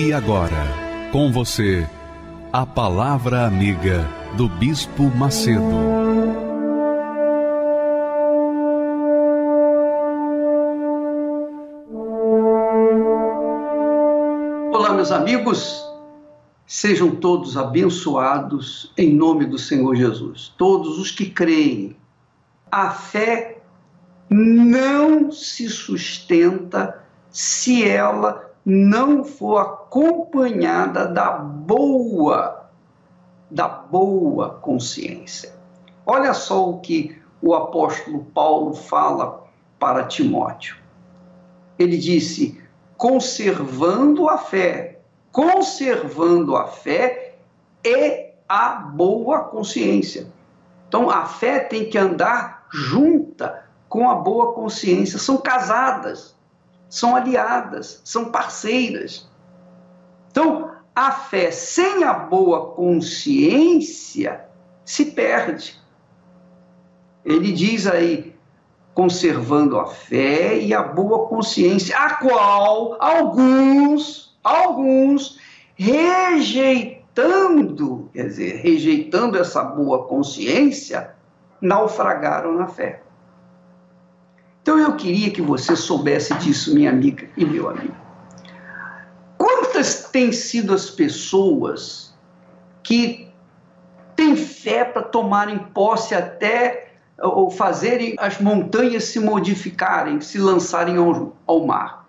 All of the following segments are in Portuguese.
E agora, com você, a Palavra Amiga do Bispo Macedo. Olá, meus amigos, sejam todos abençoados em nome do Senhor Jesus. Todos os que creem, a fé não se sustenta se ela não for acompanhada da boa, da boa consciência. Olha só o que o apóstolo Paulo fala para Timóteo. Ele disse: conservando a fé, conservando a fé é a boa consciência. Então a fé tem que andar junta com a boa consciência, são casadas são aliadas, são parceiras. Então, a fé sem a boa consciência se perde. Ele diz aí, conservando a fé e a boa consciência, a qual alguns, alguns, rejeitando, quer dizer, rejeitando essa boa consciência, naufragaram na fé. Então eu queria que você soubesse disso, minha amiga e meu amigo. Quantas têm sido as pessoas que têm fé para tomarem posse até ou fazerem as montanhas se modificarem, se lançarem ao, ao mar?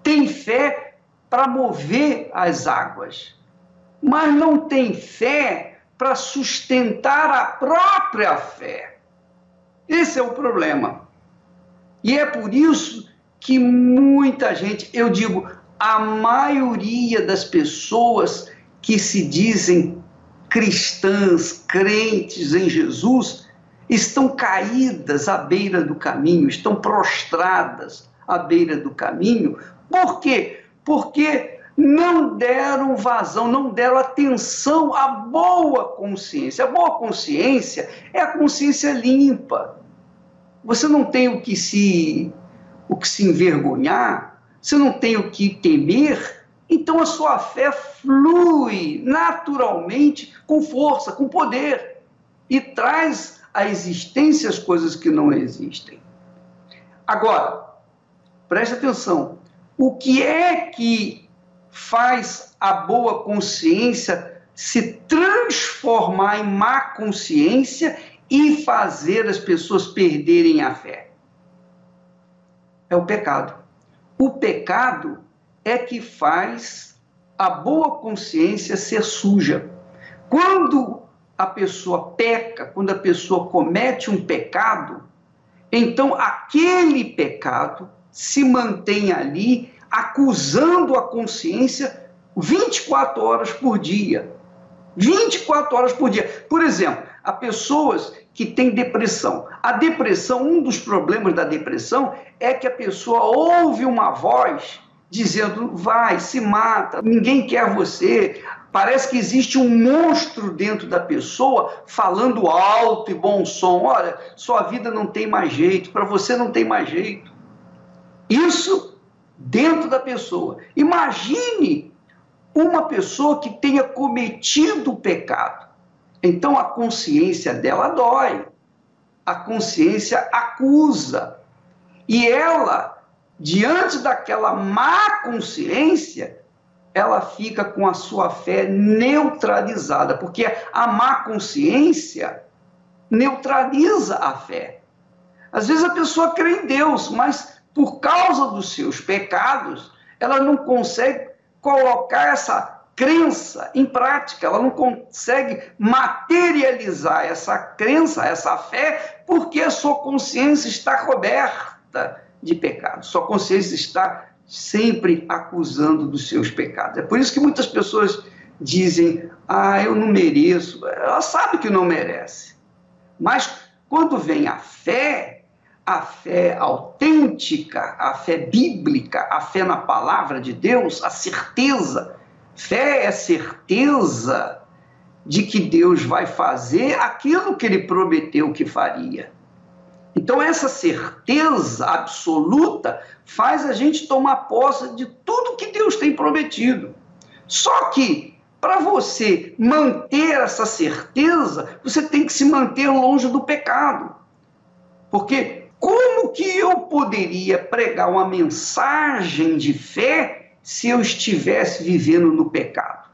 Tem fé para mover as águas, mas não tem fé para sustentar a própria fé. Esse é o problema. E é por isso que muita gente, eu digo, a maioria das pessoas que se dizem cristãs, crentes em Jesus, estão caídas à beira do caminho, estão prostradas à beira do caminho. Por quê? Porque não deram vazão, não deram atenção à boa consciência. A boa consciência é a consciência limpa, você não tem o que se o que se envergonhar, você não tem o que temer, então a sua fé flui naturalmente com força, com poder e traz à existência as coisas que não existem. Agora, preste atenção, o que é que faz a boa consciência se transformar em má consciência e fazer as pessoas perderem a fé? É o pecado. O pecado é que faz a boa consciência ser suja. Quando a pessoa peca, quando a pessoa comete um pecado, então aquele pecado se mantém ali acusando a consciência 24 horas por dia. 24 horas por dia. Por exemplo, há pessoas que têm depressão. A depressão, um dos problemas da depressão é que a pessoa ouve uma voz dizendo: vai, se mata, ninguém quer você. Parece que existe um monstro dentro da pessoa falando alto e bom som: olha, sua vida não tem mais jeito, para você não tem mais jeito. Isso dentro da pessoa. Imagine uma pessoa que tenha cometido o pecado então a consciência dela dói, a consciência acusa. E ela, diante daquela má consciência, ela fica com a sua fé neutralizada, porque a má consciência neutraliza a fé. Às vezes a pessoa crê em Deus, mas por causa dos seus pecados, ela não consegue colocar essa crença em prática, ela não consegue materializar essa crença, essa fé, porque a sua consciência está coberta de pecado, sua consciência está sempre acusando dos seus pecados. É por isso que muitas pessoas dizem: Ah, eu não mereço. Ela sabe que não merece. Mas quando vem a fé, a fé autêntica, a fé bíblica, a fé na palavra de Deus, a certeza. Fé é certeza de que Deus vai fazer aquilo que ele prometeu que faria. Então, essa certeza absoluta faz a gente tomar posse de tudo que Deus tem prometido. Só que, para você manter essa certeza, você tem que se manter longe do pecado. Porque como que eu poderia pregar uma mensagem de fé se eu estivesse vivendo no pecado?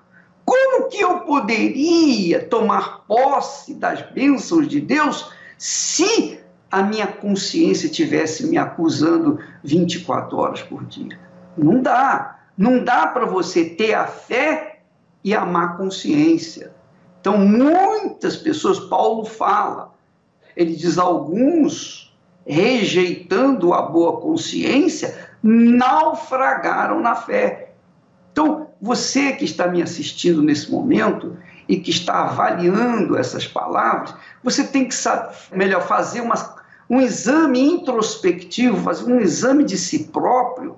Como que eu poderia tomar posse das bênçãos de Deus se a minha consciência estivesse me acusando 24 horas por dia? Não dá. Não dá para você ter a fé e a má consciência. Então, muitas pessoas, Paulo fala, ele diz: alguns, rejeitando a boa consciência, naufragaram na fé. Então, você que está me assistindo nesse momento e que está avaliando essas palavras, você tem que saber, melhor fazer uma, um exame introspectivo, fazer um exame de si próprio,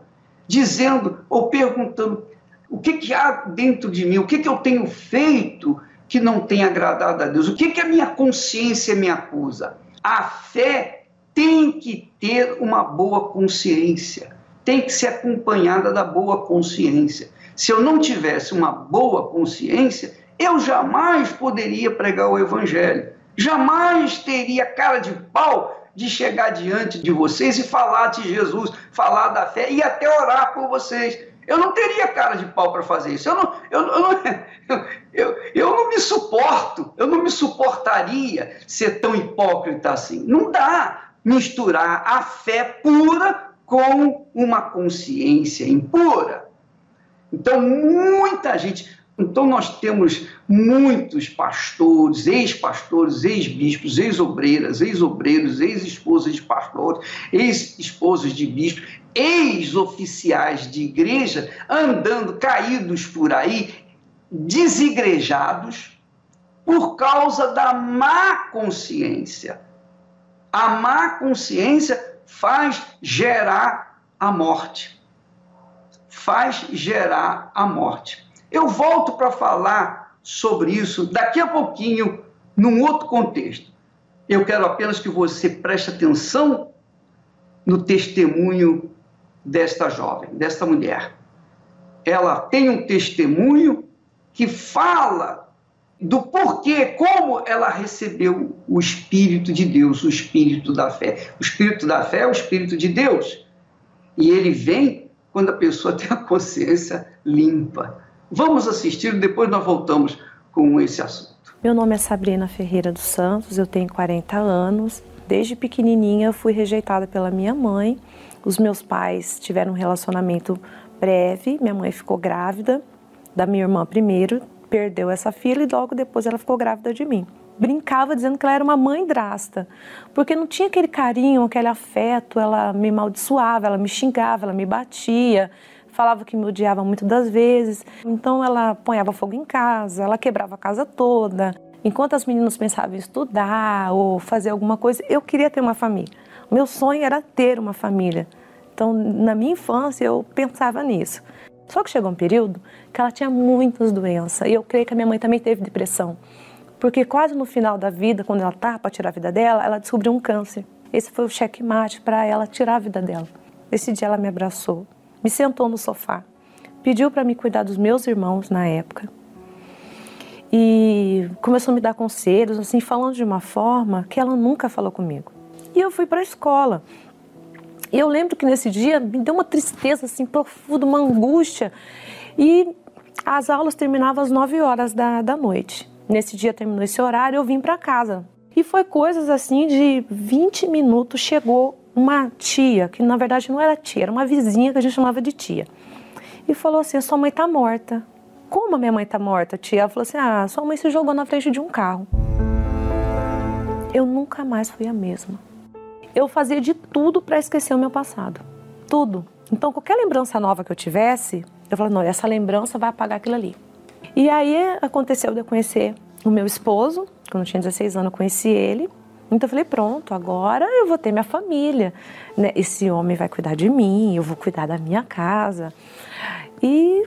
dizendo ou perguntando o que, que há dentro de mim, o que, que eu tenho feito que não tem agradado a Deus, o que, que a minha consciência me acusa. A fé tem que ter uma boa consciência, tem que ser acompanhada da boa consciência. Se eu não tivesse uma boa consciência, eu jamais poderia pregar o Evangelho, jamais teria cara de pau de chegar diante de vocês e falar de Jesus, falar da fé e até orar por vocês. Eu não teria cara de pau para fazer isso. Eu não, eu, eu, não, eu, eu não me suporto, eu não me suportaria ser tão hipócrita assim. Não dá misturar a fé pura com uma consciência impura. Então, muita gente. Então, nós temos muitos pastores, ex-pastores, ex-bispos, ex-obreiras, ex-obreiros, ex-esposas de pastores, ex-esposas de bispos, ex-oficiais de igreja andando caídos por aí, desigrejados, por causa da má consciência. A má consciência faz gerar a morte faz gerar a morte. Eu volto para falar sobre isso daqui a pouquinho, num outro contexto. Eu quero apenas que você preste atenção no testemunho desta jovem, desta mulher. Ela tem um testemunho que fala do porquê, como ela recebeu o Espírito de Deus, o Espírito da fé. O Espírito da fé é o Espírito de Deus. E ele vem quando a pessoa tem a consciência limpa. Vamos assistir, depois nós voltamos com esse assunto. Meu nome é Sabrina Ferreira dos Santos, eu tenho 40 anos. Desde pequenininha fui rejeitada pela minha mãe. Os meus pais tiveram um relacionamento breve, minha mãe ficou grávida da minha irmã primeiro, perdeu essa filha e logo depois ela ficou grávida de mim brincava dizendo que ela era uma mãe drasta, porque não tinha aquele carinho, aquele afeto, ela me amaldiçoava, ela me xingava, ela me batia, falava que me odiava muitas das vezes. Então ela ponhava fogo em casa, ela quebrava a casa toda. Enquanto as meninas pensavam em estudar ou fazer alguma coisa, eu queria ter uma família. Meu sonho era ter uma família. Então, na minha infância, eu pensava nisso. Só que chegou um período que ela tinha muitas doenças e eu creio que a minha mãe também teve depressão. Porque quase no final da vida, quando ela estava para tirar a vida dela, ela descobriu um câncer. Esse foi o checkmate para ela tirar a vida dela. Esse dia ela me abraçou, me sentou no sofá, pediu para me cuidar dos meus irmãos na época e começou a me dar conselhos, assim, falando de uma forma que ela nunca falou comigo. E eu fui para a escola. E eu lembro que nesse dia me deu uma tristeza assim profunda, uma angústia. E as aulas terminavam às 9 horas da, da noite. Nesse dia terminou esse horário, eu vim para casa. E foi coisas assim de 20 minutos chegou uma tia, que na verdade não era tia, era uma vizinha que a gente chamava de tia. E falou assim: "Sua mãe tá morta". Como a minha mãe tá morta, tia? Ela falou assim: "Ah, sua mãe se jogou na frente de um carro". Eu nunca mais fui a mesma. Eu fazia de tudo para esquecer o meu passado. Tudo. Então, qualquer lembrança nova que eu tivesse, eu falava, não, essa lembrança vai apagar aquilo ali. E aí aconteceu de eu conhecer o meu esposo, quando eu tinha 16 anos, eu conheci ele. Então eu falei, pronto, agora eu vou ter minha família. Né? Esse homem vai cuidar de mim, eu vou cuidar da minha casa. E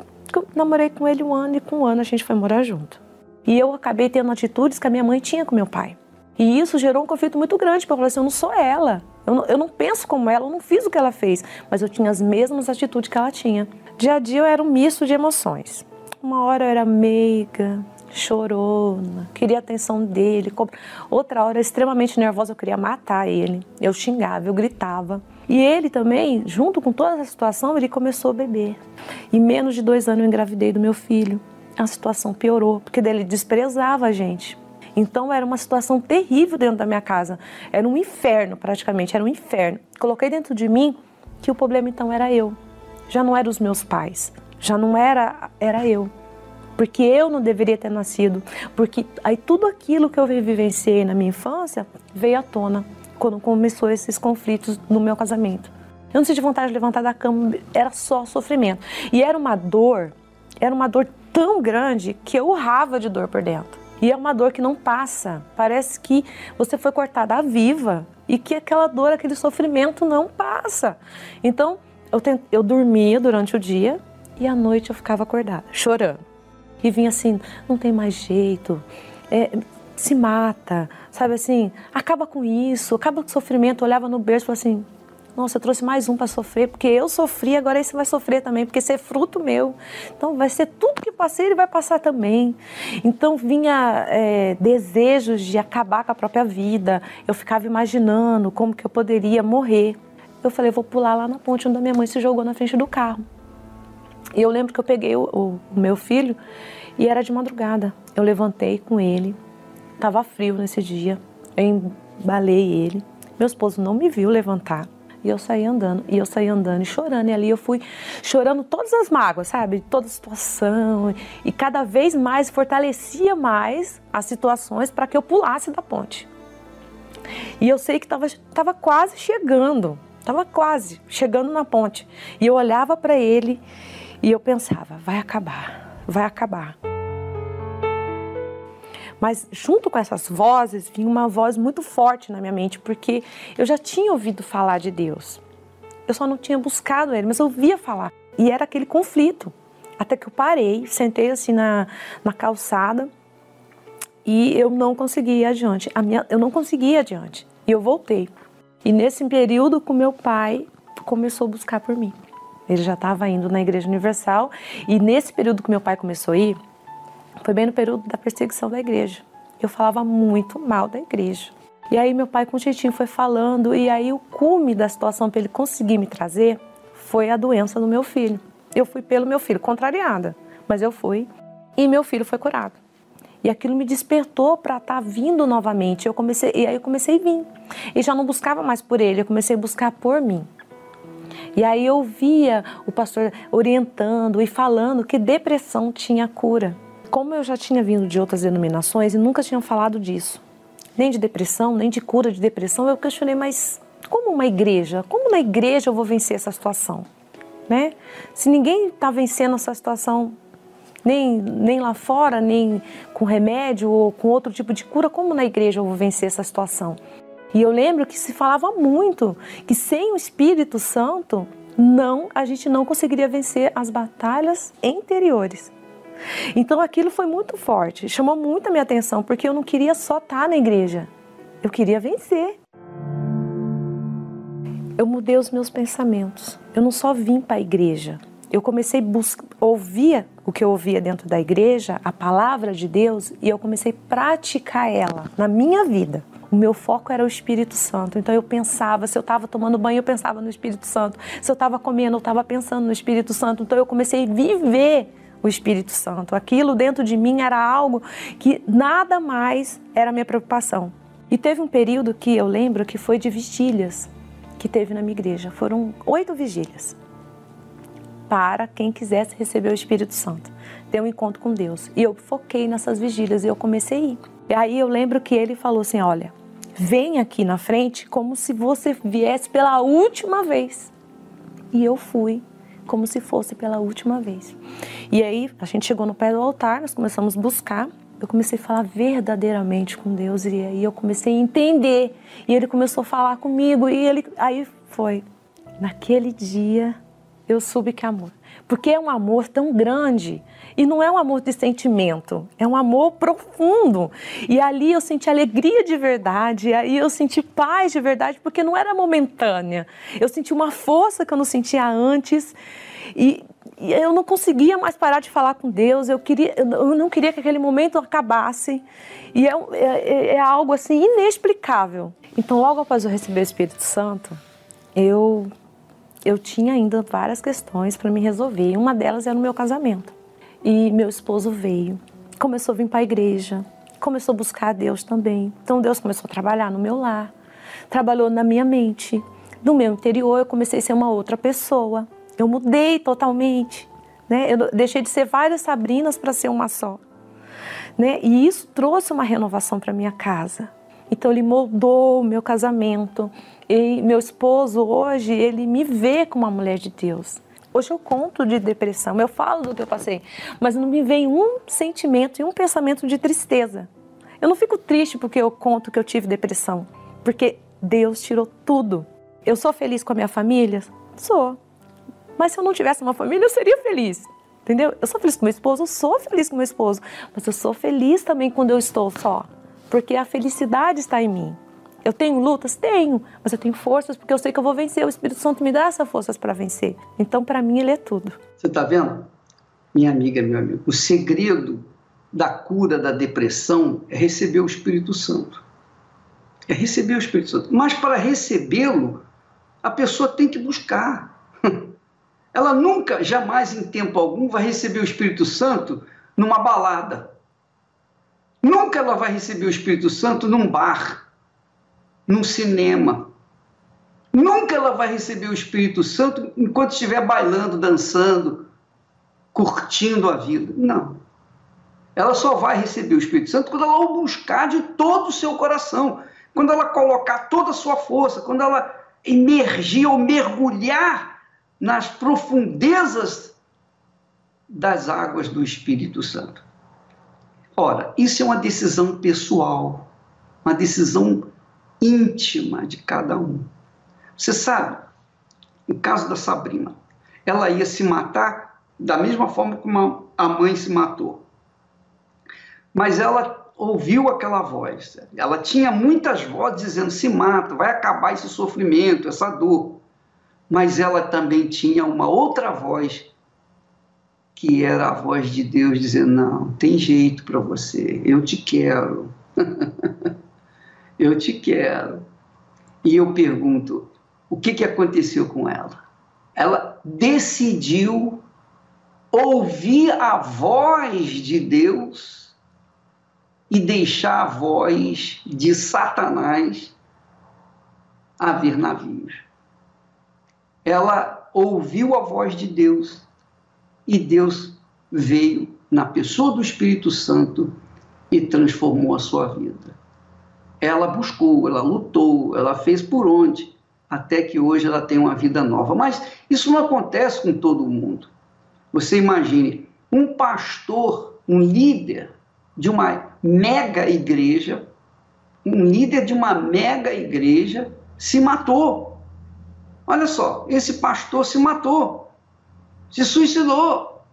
namorei com ele um ano e com um ano a gente foi morar junto. E eu acabei tendo atitudes que a minha mãe tinha com meu pai. E isso gerou um conflito muito grande, porque eu falei assim, eu não sou ela. Eu não, eu não, penso como ela, eu não fiz o que ela fez, mas eu tinha as mesmas atitudes que ela tinha. Dia a dia eu era um misto de emoções. Uma hora eu era meiga, chorona, queria a atenção dele. Outra hora, extremamente nervosa, eu queria matar ele. Eu xingava, eu gritava. E ele também, junto com toda essa situação, ele começou a beber. Em menos de dois anos eu engravidei do meu filho. A situação piorou, porque ele desprezava a gente. Então era uma situação terrível dentro da minha casa. Era um inferno, praticamente, era um inferno. Coloquei dentro de mim que o problema então era eu. Já não eram os meus pais, já não era era eu porque eu não deveria ter nascido, porque aí tudo aquilo que eu vivenciei na minha infância veio à tona quando começou esses conflitos no meu casamento. Eu não senti vontade de levantar da cama, era só sofrimento. E era uma dor, era uma dor tão grande que eu urrava de dor por dentro. E é uma dor que não passa. Parece que você foi cortada viva e que aquela dor, aquele sofrimento não passa. Então, eu, tent... eu dormia durante o dia e à noite eu ficava acordada, chorando e vinha assim, não tem mais jeito, é, se mata, sabe assim, acaba com isso, acaba com o sofrimento. Eu olhava no berço e falava assim, nossa, eu trouxe mais um para sofrer, porque eu sofri, agora esse vai sofrer também, porque esse é fruto meu. Então vai ser tudo que passei, ele vai passar também. Então vinha é, desejos de acabar com a própria vida. Eu ficava imaginando como que eu poderia morrer. Eu falei, vou pular lá na ponte onde a minha mãe se jogou na frente do carro. E eu lembro que eu peguei o, o, o meu filho e era de madrugada. Eu levantei com ele, estava frio nesse dia, eu embalei ele. Meu esposo não me viu levantar. E eu saí andando, e eu saí andando e chorando. E ali eu fui chorando todas as mágoas, sabe? Toda a situação. E cada vez mais fortalecia mais as situações para que eu pulasse da ponte. E eu sei que estava quase chegando, estava quase chegando na ponte. E eu olhava para ele e eu pensava, vai acabar, vai acabar. Mas junto com essas vozes vinha uma voz muito forte na minha mente, porque eu já tinha ouvido falar de Deus. Eu só não tinha buscado ele, mas eu ouvia falar. E era aquele conflito. Até que eu parei, sentei assim na, na calçada e eu não consegui ir adiante. A minha, eu não consegui ir adiante. E eu voltei. E nesse período, com meu pai, começou a buscar por mim. Ele já estava indo na Igreja Universal e nesse período que meu pai começou a ir, foi bem no período da perseguição da igreja. Eu falava muito mal da igreja. E aí meu pai com jeitinho foi falando e aí o cume da situação para ele conseguir me trazer foi a doença do meu filho. Eu fui pelo meu filho, contrariada, mas eu fui e meu filho foi curado. E aquilo me despertou para estar tá vindo novamente. Eu comecei e aí eu comecei a vir. E já não buscava mais por ele, eu comecei a buscar por mim. E aí eu via o pastor orientando e falando que depressão tinha cura. Como eu já tinha vindo de outras denominações e nunca tinham falado disso, nem de depressão, nem de cura de depressão, eu questionei, mas como uma igreja? Como na igreja eu vou vencer essa situação? Né? Se ninguém está vencendo essa situação, nem, nem lá fora, nem com remédio ou com outro tipo de cura, como na igreja eu vou vencer essa situação? E eu lembro que se falava muito que sem o Espírito Santo, não, a gente não conseguiria vencer as batalhas interiores. Então aquilo foi muito forte, chamou muito a minha atenção, porque eu não queria só estar na igreja, eu queria vencer. Eu mudei os meus pensamentos. Eu não só vim para a igreja, eu comecei a ouvir o que eu ouvia dentro da igreja, a palavra de Deus, e eu comecei a praticar ela na minha vida. O meu foco era o Espírito Santo. Então eu pensava, se eu estava tomando banho, eu pensava no Espírito Santo. Se eu estava comendo, eu estava pensando no Espírito Santo. Então eu comecei a viver o Espírito Santo. Aquilo dentro de mim era algo que nada mais era minha preocupação. E teve um período que eu lembro que foi de vigílias que teve na minha igreja. Foram oito vigílias para quem quisesse receber o Espírito Santo, ter um encontro com Deus. E eu foquei nessas vigílias e eu comecei a ir. E aí eu lembro que ele falou assim: olha, vem aqui na frente como se você viesse pela última vez. E eu fui como se fosse pela última vez. E aí a gente chegou no pé do altar, nós começamos a buscar. Eu comecei a falar verdadeiramente com Deus e aí eu comecei a entender. E ele começou a falar comigo e ele aí foi. Naquele dia eu soube que amor. Porque é um amor tão grande e não é um amor de sentimento, é um amor profundo. E ali eu senti alegria de verdade, aí eu senti paz de verdade, porque não era momentânea. Eu senti uma força que eu não sentia antes e, e eu não conseguia mais parar de falar com Deus. Eu queria, eu não queria que aquele momento acabasse. E é, é, é algo assim inexplicável. Então, logo após eu receber o Espírito Santo, eu eu tinha ainda várias questões para me resolver. Uma delas era o meu casamento. E meu esposo veio, começou a vir para a igreja, começou a buscar a Deus também. Então Deus começou a trabalhar no meu lar, trabalhou na minha mente. No meu interior eu comecei a ser uma outra pessoa. Eu mudei totalmente. Né? Eu deixei de ser várias Sabrinas para ser uma só. Né? E isso trouxe uma renovação para minha casa. Então ele moldou o meu casamento. E meu esposo hoje, ele me vê como uma mulher de Deus. Hoje eu conto de depressão, eu falo do que eu passei, mas não me vem um sentimento e um pensamento de tristeza. Eu não fico triste porque eu conto que eu tive depressão, porque Deus tirou tudo. Eu sou feliz com a minha família? Sou. Mas se eu não tivesse uma família, eu seria feliz. Entendeu? Eu sou feliz com meu esposo, eu sou feliz com meu esposo, mas eu sou feliz também quando eu estou só, porque a felicidade está em mim. Eu tenho lutas? Tenho, mas eu tenho forças porque eu sei que eu vou vencer. O Espírito Santo me dá essas forças para vencer. Então, para mim, ele é tudo. Você está vendo? Minha amiga, meu amigo, o segredo da cura da depressão é receber o Espírito Santo. É receber o Espírito Santo. Mas para recebê-lo, a pessoa tem que buscar. Ela nunca, jamais em tempo algum, vai receber o Espírito Santo numa balada. Nunca ela vai receber o Espírito Santo num bar num cinema. Nunca ela vai receber o Espírito Santo enquanto estiver bailando, dançando, curtindo a vida. Não. Ela só vai receber o Espírito Santo quando ela o buscar de todo o seu coração, quando ela colocar toda a sua força, quando ela emergir ou mergulhar nas profundezas das águas do Espírito Santo. Ora, isso é uma decisão pessoal, uma decisão íntima de cada um. Você sabe, no caso da Sabrina, ela ia se matar da mesma forma como a mãe se matou. Mas ela ouviu aquela voz. Ela tinha muitas vozes dizendo: se mata, vai acabar esse sofrimento, essa dor. Mas ela também tinha uma outra voz, que era a voz de Deus dizendo: não, tem jeito para você, eu te quero. eu te quero. E eu pergunto, o que, que aconteceu com ela? Ela decidiu ouvir a voz de Deus e deixar a voz de Satanás a ver navios. Ela ouviu a voz de Deus e Deus veio na pessoa do Espírito Santo e transformou a sua vida ela buscou, ela lutou, ela fez por onde, até que hoje ela tem uma vida nova. Mas isso não acontece com todo mundo. Você imagine um pastor, um líder de uma mega igreja, um líder de uma mega igreja se matou. Olha só, esse pastor se matou, se suicidou.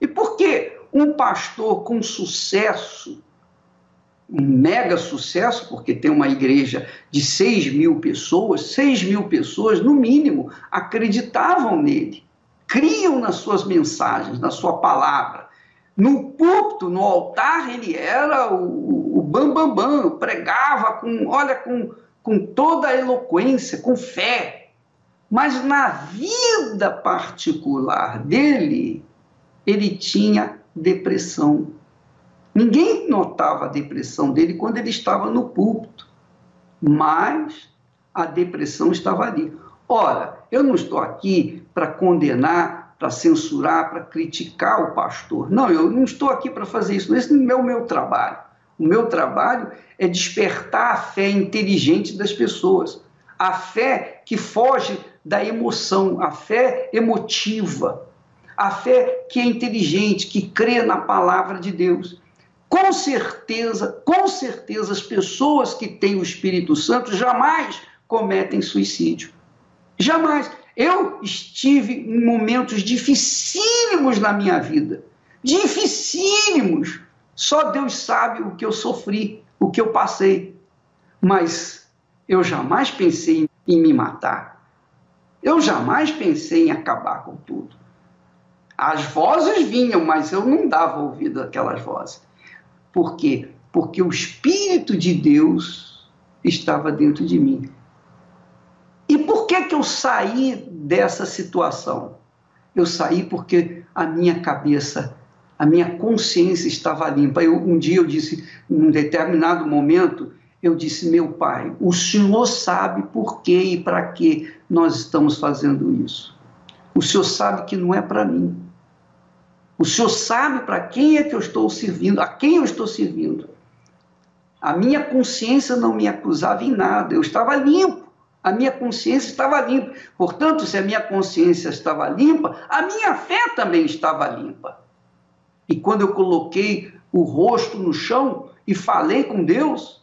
E por que um pastor com sucesso um mega sucesso, porque tem uma igreja de 6 mil pessoas, 6 mil pessoas, no mínimo, acreditavam nele, criam nas suas mensagens, na sua palavra. No púlpito, no altar, ele era o, o bambambam, bam, bam, pregava com, olha, com, com toda a eloquência, com fé. Mas na vida particular dele, ele tinha depressão Ninguém notava a depressão dele quando ele estava no púlpito, mas a depressão estava ali. Ora, eu não estou aqui para condenar, para censurar, para criticar o pastor. Não, eu não estou aqui para fazer isso. Esse não é o meu trabalho. O meu trabalho é despertar a fé inteligente das pessoas. A fé que foge da emoção, a fé emotiva, a fé que é inteligente, que crê na palavra de Deus. Com certeza, com certeza, as pessoas que têm o Espírito Santo jamais cometem suicídio. Jamais. Eu estive em momentos dificílimos na minha vida. Dificílimos. Só Deus sabe o que eu sofri, o que eu passei. Mas eu jamais pensei em me matar. Eu jamais pensei em acabar com tudo. As vozes vinham, mas eu não dava ouvido àquelas vozes. Por quê? Porque o Espírito de Deus estava dentro de mim. E por que, que eu saí dessa situação? Eu saí porque a minha cabeça, a minha consciência estava limpa. Eu, um dia eu disse, num determinado momento, eu disse: Meu pai, o senhor sabe por que e para que nós estamos fazendo isso. O senhor sabe que não é para mim. O senhor sabe para quem é que eu estou servindo, a quem eu estou servindo. A minha consciência não me acusava em nada, eu estava limpo. A minha consciência estava limpa. Portanto, se a minha consciência estava limpa, a minha fé também estava limpa. E quando eu coloquei o rosto no chão e falei com Deus,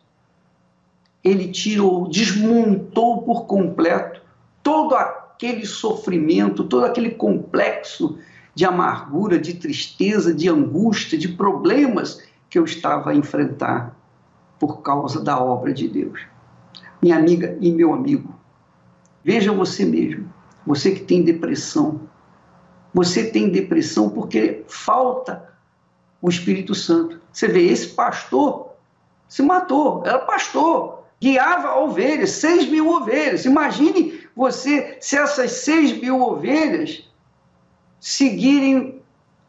ele tirou, desmontou por completo todo aquele sofrimento, todo aquele complexo de amargura, de tristeza, de angústia, de problemas que eu estava a enfrentar por causa da obra de Deus. Minha amiga e meu amigo, veja você mesmo, você que tem depressão. Você tem depressão porque falta o Espírito Santo. Você vê, esse pastor se matou, era pastor, guiava ovelhas, seis mil ovelhas. Imagine você, se essas seis mil ovelhas seguirem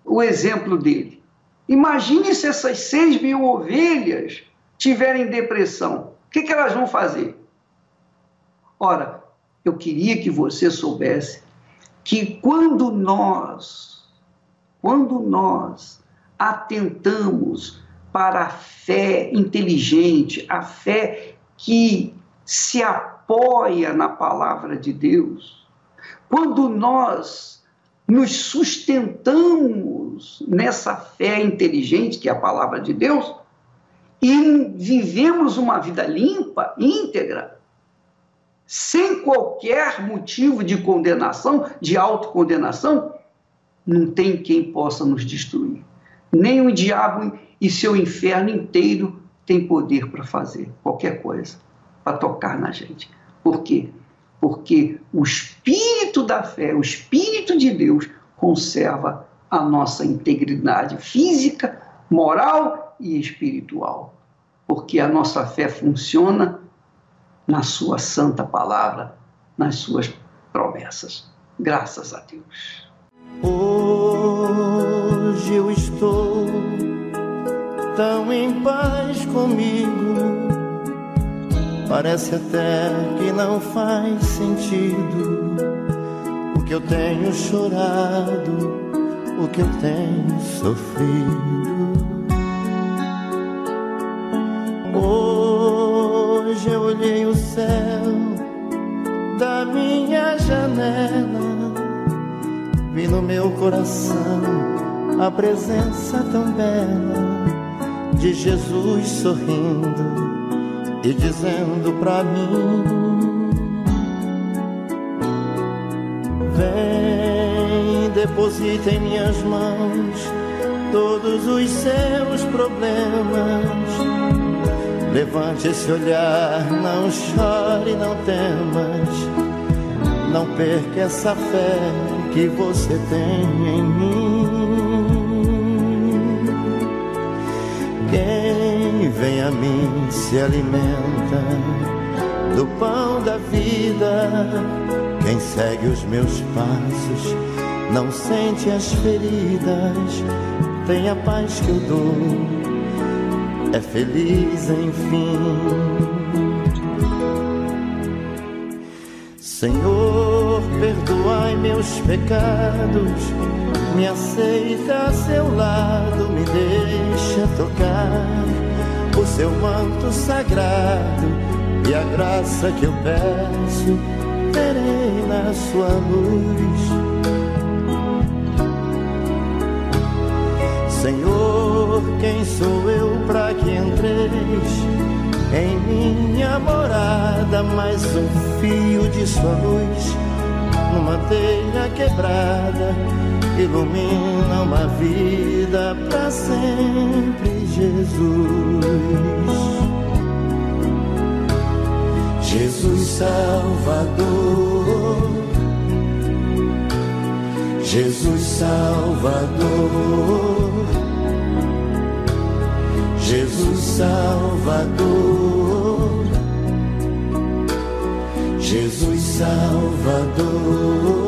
o exemplo dele. Imagine se essas seis mil ovelhas tiverem depressão. O que, que elas vão fazer? Ora, eu queria que você soubesse que quando nós, quando nós atentamos para a fé inteligente, a fé que se apoia na palavra de Deus, quando nós nos sustentamos nessa fé inteligente, que é a palavra de Deus, e vivemos uma vida limpa, íntegra, sem qualquer motivo de condenação, de autocondenação, não tem quem possa nos destruir. Nem o diabo e seu inferno inteiro tem poder para fazer qualquer coisa, para tocar na gente. Por quê? Porque o espírito da fé, o espírito de Deus, conserva a nossa integridade física, moral e espiritual. Porque a nossa fé funciona na Sua santa palavra, nas Suas promessas. Graças a Deus. Hoje eu estou tão em paz comigo. Parece até que não faz sentido o que eu tenho chorado, o que eu tenho sofrido. Hoje eu olhei o céu da minha janela, vi no meu coração a presença tão bela de Jesus sorrindo e dizendo pra mim: Vem, deposita em minhas mãos todos os seus problemas. Levante esse olhar, não chore, não temas. Não perca essa fé que você tem em mim. Vem a mim se alimenta do pão da vida. Quem segue os meus passos não sente as feridas. Tem a paz que eu dou, é feliz enfim. Senhor, perdoai meus pecados me aceita a seu lado, me deixa tocar seu manto sagrado e a graça que eu peço terei na sua luz. Senhor, quem sou eu para que entreis em minha morada? Mais um fio de sua luz numa telha quebrada ilumina uma vida para sempre, Jesus. Jesus Salvador, Jesus Salvador, Jesus Salvador, Jesus Salvador.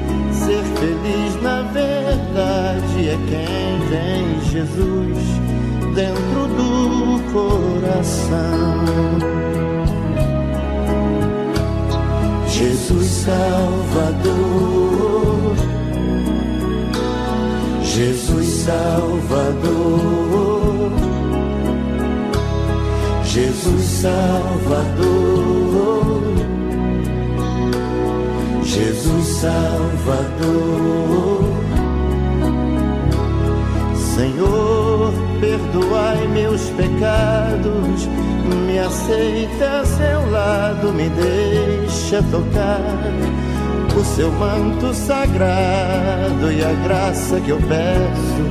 feliz na verdade é quem tem Jesus dentro do coração. Jesus Salvador, Jesus Salvador, Jesus Salvador. Jesus Salvador. Senhor, perdoai meus pecados, me aceita a seu lado, me deixa tocar o seu manto sagrado e a graça que eu peço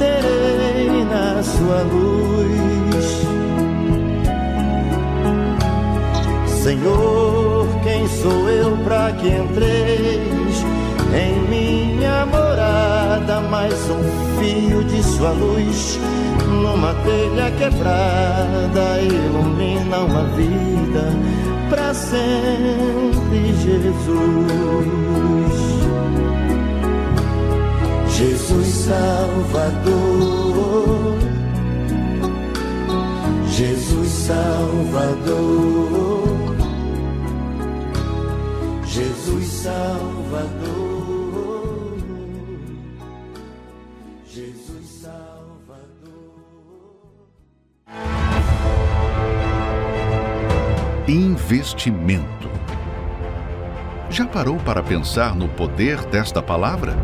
terei na sua luz. Senhor, quem sou eu para que entreis em minha morada? Mais um fio de sua luz numa telha quebrada ilumina uma vida para sempre, Jesus. Jesus Salvador, Jesus Salvador. Jesus Salvador, Jesus Salvador. Investimento. Já parou para pensar no poder desta palavra?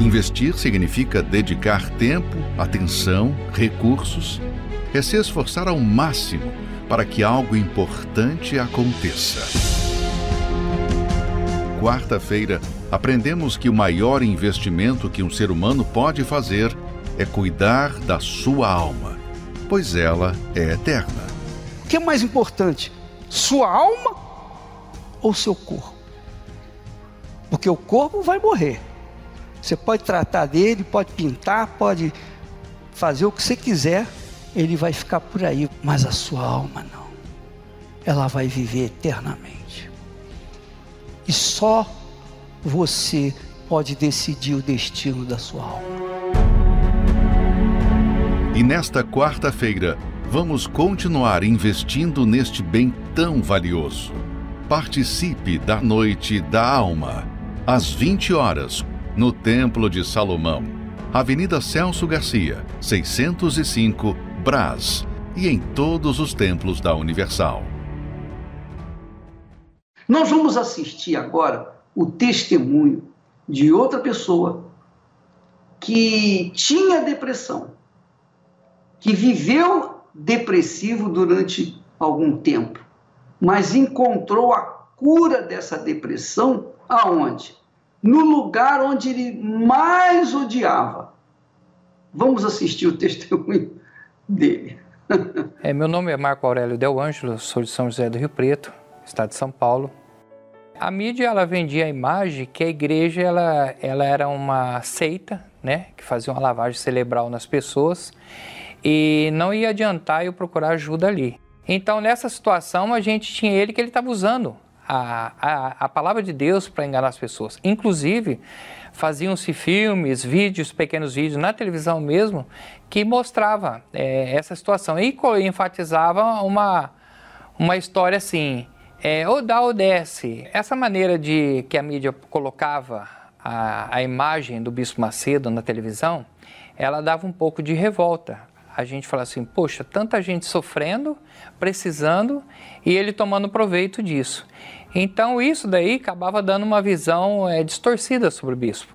Investir significa dedicar tempo, atenção, recursos. É se esforçar ao máximo para que algo importante aconteça quarta-feira, aprendemos que o maior investimento que um ser humano pode fazer é cuidar da sua alma, pois ela é eterna. O que é mais importante, sua alma ou seu corpo? Porque o corpo vai morrer. Você pode tratar dele, pode pintar, pode fazer o que você quiser, ele vai ficar por aí, mas a sua alma não. Ela vai viver eternamente. E só você pode decidir o destino da sua alma. E nesta quarta-feira, vamos continuar investindo neste bem tão valioso. Participe da Noite da Alma, às 20 horas, no Templo de Salomão, Avenida Celso Garcia, 605, Brás, e em todos os templos da Universal. Nós vamos assistir agora o testemunho de outra pessoa que tinha depressão, que viveu depressivo durante algum tempo, mas encontrou a cura dessa depressão aonde? No lugar onde ele mais odiava. Vamos assistir o testemunho dele. é, meu nome é Marco Aurélio Del Ângelo, sou de São José do Rio Preto, estado de São Paulo. A mídia ela vendia a imagem que a igreja ela, ela era uma seita, né, que fazia uma lavagem cerebral nas pessoas e não ia adiantar eu procurar ajuda ali. Então, nessa situação, a gente tinha ele que ele estava usando a, a, a palavra de Deus para enganar as pessoas. Inclusive, faziam-se filmes, vídeos, pequenos vídeos na televisão mesmo, que mostrava é, essa situação e enfatizava uma, uma história assim, é, ou dá ou desce. Essa maneira de que a mídia colocava a, a imagem do Bispo Macedo na televisão, ela dava um pouco de revolta. A gente fala assim, poxa, tanta gente sofrendo, precisando e ele tomando proveito disso. Então isso daí acabava dando uma visão é, distorcida sobre o bispo.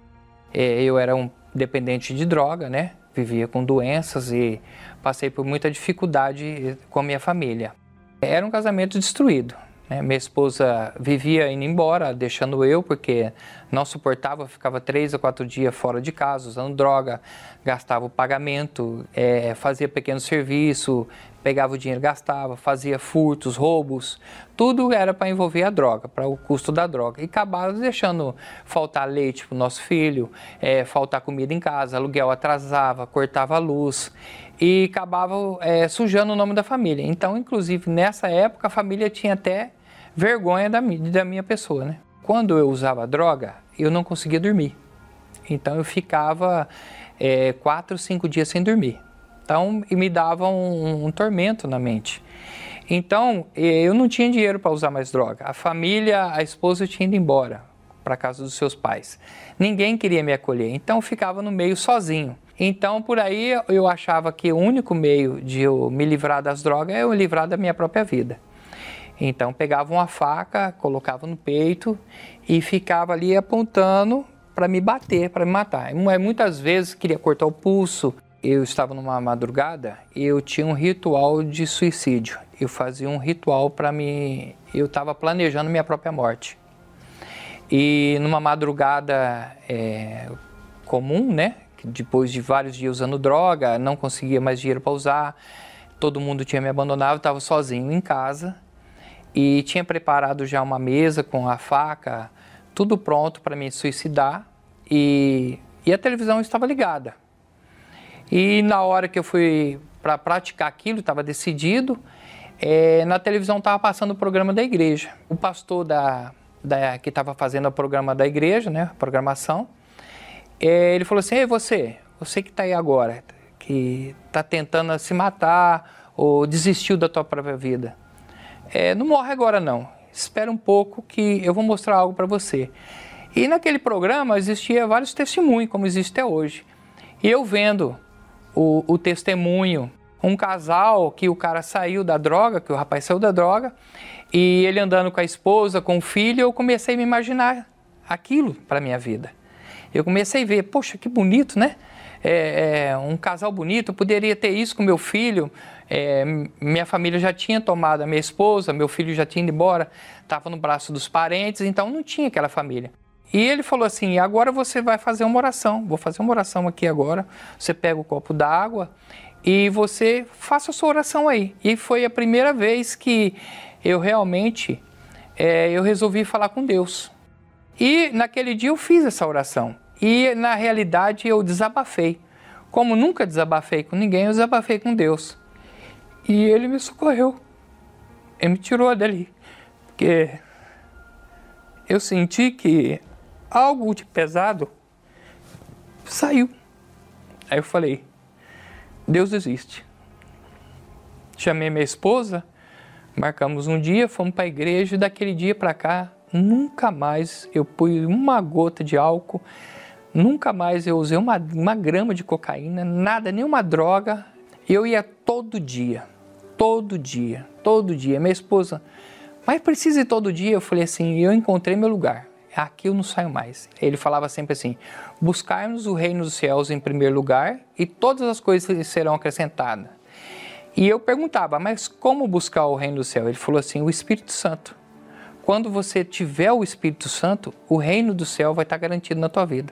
É, eu era um dependente de droga, né? Vivia com doenças e passei por muita dificuldade com a minha família. Era um casamento destruído. Né? Minha esposa vivia indo embora, deixando eu, porque não suportava, ficava três a quatro dias fora de casa, usando droga, gastava o pagamento, é, fazia pequeno serviço, pegava o dinheiro, gastava, fazia furtos, roubos, tudo era para envolver a droga, para o custo da droga. E acabava deixando faltar leite para o nosso filho, é, faltar comida em casa, aluguel atrasava, cortava a luz e acabava é, sujando o nome da família. Então, inclusive, nessa época, a família tinha até vergonha da, da minha pessoa. Né? Quando eu usava droga, eu não conseguia dormir. Então, eu ficava é, quatro, cinco dias sem dormir. Então, me dava um, um tormento na mente. Então, eu não tinha dinheiro para usar mais droga. A família, a esposa tinha ido embora para casa dos seus pais. Ninguém queria me acolher, então ficava no meio sozinho. Então, por aí eu achava que o único meio de eu me livrar das drogas é eu livrar da minha própria vida. Então, pegava uma faca, colocava no peito e ficava ali apontando para me bater, para me matar. Muitas vezes queria cortar o pulso, eu estava numa madrugada e eu tinha um ritual de suicídio. Eu fazia um ritual para me. Eu estava planejando minha própria morte. E numa madrugada é, comum, né? Depois de vários dias usando droga, não conseguia mais dinheiro para usar, todo mundo tinha me abandonado, estava sozinho em casa e tinha preparado já uma mesa com a faca, tudo pronto para me suicidar e, e a televisão estava ligada. E na hora que eu fui para praticar aquilo, estava decidido, é, na televisão estava passando o programa da igreja. O pastor da, da que estava fazendo o programa da igreja, né, a programação, é, ele falou assim: Ei, você, você que está aí agora, que está tentando se matar ou desistiu da tua própria vida, é, não morre agora não. Espera um pouco que eu vou mostrar algo para você. E naquele programa existia vários testemunhos, como existe até hoje. E eu vendo o, o testemunho. Um casal que o cara saiu da droga, que o rapaz saiu da droga, e ele andando com a esposa, com o filho, eu comecei a me imaginar aquilo para minha vida. Eu comecei a ver, poxa, que bonito, né? É, é, um casal bonito, eu poderia ter isso com meu filho. É, minha família já tinha tomado a minha esposa, meu filho já tinha ido embora, estava no braço dos parentes, então não tinha aquela família. E ele falou assim: agora você vai fazer uma oração. Vou fazer uma oração aqui agora. Você pega o copo d'água e você faça a sua oração aí. E foi a primeira vez que eu realmente é, eu resolvi falar com Deus. E naquele dia eu fiz essa oração. E na realidade eu desabafei. Como nunca desabafei com ninguém, eu desabafei com Deus. E ele me socorreu. Ele me tirou dali. Porque eu senti que algo de pesado saiu. Aí eu falei: Deus existe. Chamei minha esposa, marcamos um dia, fomos para a igreja e daquele dia para cá nunca mais eu pus uma gota de álcool, nunca mais eu usei uma, uma grama de cocaína, nada, nenhuma droga. Eu ia todo dia, todo dia, todo dia. Minha esposa, mas precisa ir todo dia? Eu falei assim: eu encontrei meu lugar aqui eu não saio mais. Ele falava sempre assim: buscarmos o reino dos céus em primeiro lugar e todas as coisas serão acrescentadas. E eu perguntava, mas como buscar o reino do céu? Ele falou assim: o Espírito Santo. Quando você tiver o Espírito Santo, o reino do céu vai estar garantido na tua vida.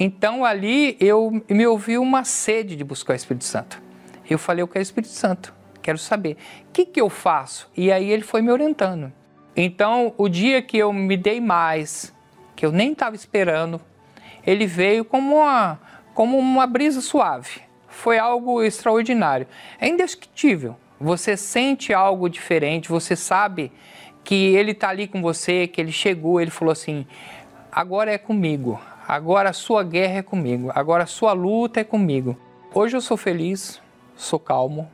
Então ali eu me ouvi uma sede de buscar o Espírito Santo. Eu falei, eu quero o Espírito Santo, quero saber. O que, que eu faço? E aí ele foi me orientando. Então, o dia que eu me dei mais, que eu nem estava esperando, ele veio como uma, como uma brisa suave. Foi algo extraordinário. É indescritível. Você sente algo diferente, você sabe que ele está ali com você, que ele chegou, ele falou assim: agora é comigo, agora a sua guerra é comigo, agora a sua luta é comigo. Hoje eu sou feliz, sou calmo,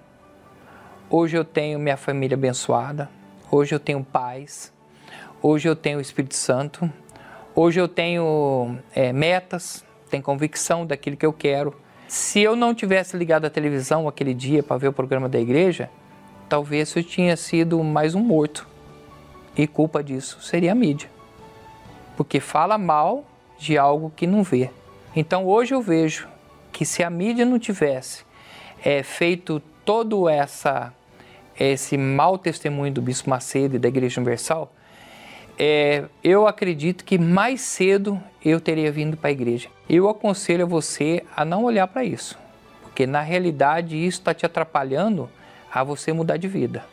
hoje eu tenho minha família abençoada, hoje eu tenho paz, hoje eu tenho o Espírito Santo, hoje eu tenho é, metas, tenho convicção daquilo que eu quero. Se eu não tivesse ligado a televisão aquele dia para ver o programa da igreja, talvez eu tinha sido mais um morto. E culpa disso seria a mídia. Porque fala mal de algo que não vê. Então hoje eu vejo que se a mídia não tivesse é, feito todo essa esse mau testemunho do Bispo Macedo e da Igreja Universal, é, eu acredito que mais cedo eu teria vindo para a igreja. Eu aconselho você a não olhar para isso, porque na realidade isso está te atrapalhando a você mudar de vida.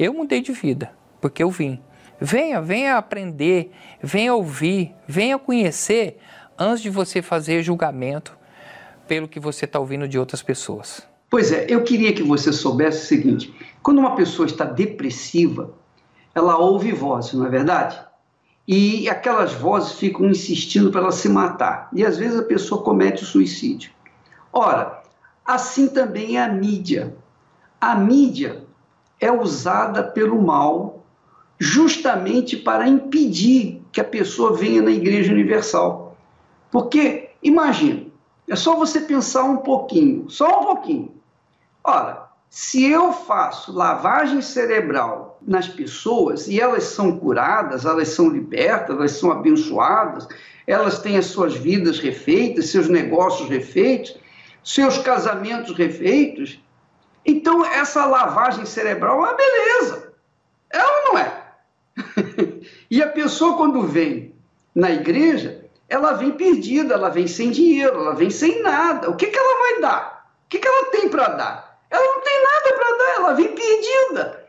Eu mudei de vida, porque eu vim. Venha, venha aprender, venha ouvir, venha conhecer antes de você fazer julgamento pelo que você está ouvindo de outras pessoas. Pois é, eu queria que você soubesse o seguinte: quando uma pessoa está depressiva, ela ouve vozes, não é verdade? E aquelas vozes ficam insistindo para ela se matar. E às vezes a pessoa comete o suicídio. Ora, assim também é a mídia. A mídia é usada pelo mal justamente para impedir que a pessoa venha na Igreja Universal. Porque, imagina, é só você pensar um pouquinho, só um pouquinho. Ora, se eu faço lavagem cerebral nas pessoas e elas são curadas, elas são libertas, elas são abençoadas, elas têm as suas vidas refeitas, seus negócios refeitos, seus casamentos refeitos, então essa lavagem cerebral é uma beleza. É ou não é? e a pessoa, quando vem na igreja, ela vem perdida, ela vem sem dinheiro, ela vem sem nada. O que, que ela vai dar? O que, que ela tem para dar? Ela não tem nada para dar, ela vem perdida.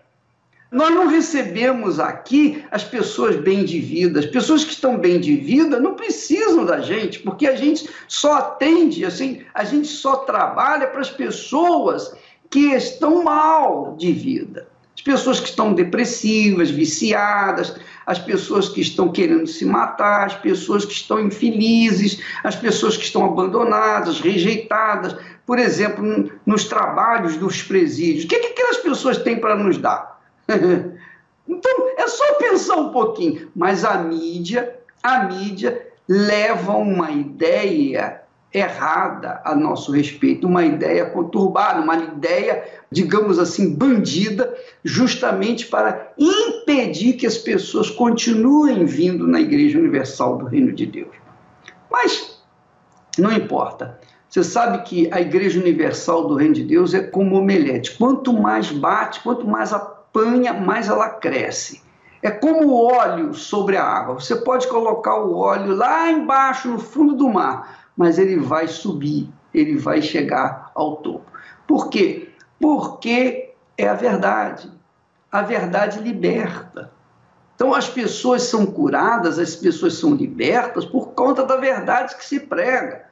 Nós não recebemos aqui as pessoas bem de vida. As pessoas que estão bem de vida não precisam da gente, porque a gente só atende, assim, a gente só trabalha para as pessoas que estão mal de vida as pessoas que estão depressivas, viciadas, as pessoas que estão querendo se matar, as pessoas que estão infelizes, as pessoas que estão abandonadas, rejeitadas, por exemplo, nos trabalhos dos presídios. O que, que aquelas pessoas têm para nos dar? então, é só pensar um pouquinho. Mas a mídia, a mídia leva uma ideia errada a nosso respeito, uma ideia conturbada, uma ideia, digamos assim, bandida, justamente para impedir que as pessoas continuem vindo na Igreja Universal do Reino de Deus. Mas não importa. Você sabe que a Igreja Universal do Reino de Deus é como omelete. Quanto mais bate, quanto mais apanha, mais ela cresce. É como o óleo sobre a água. Você pode colocar o óleo lá embaixo, no fundo do mar, mas ele vai subir, ele vai chegar ao topo. Por quê? Porque é a verdade. A verdade liberta. Então as pessoas são curadas, as pessoas são libertas por conta da verdade que se prega.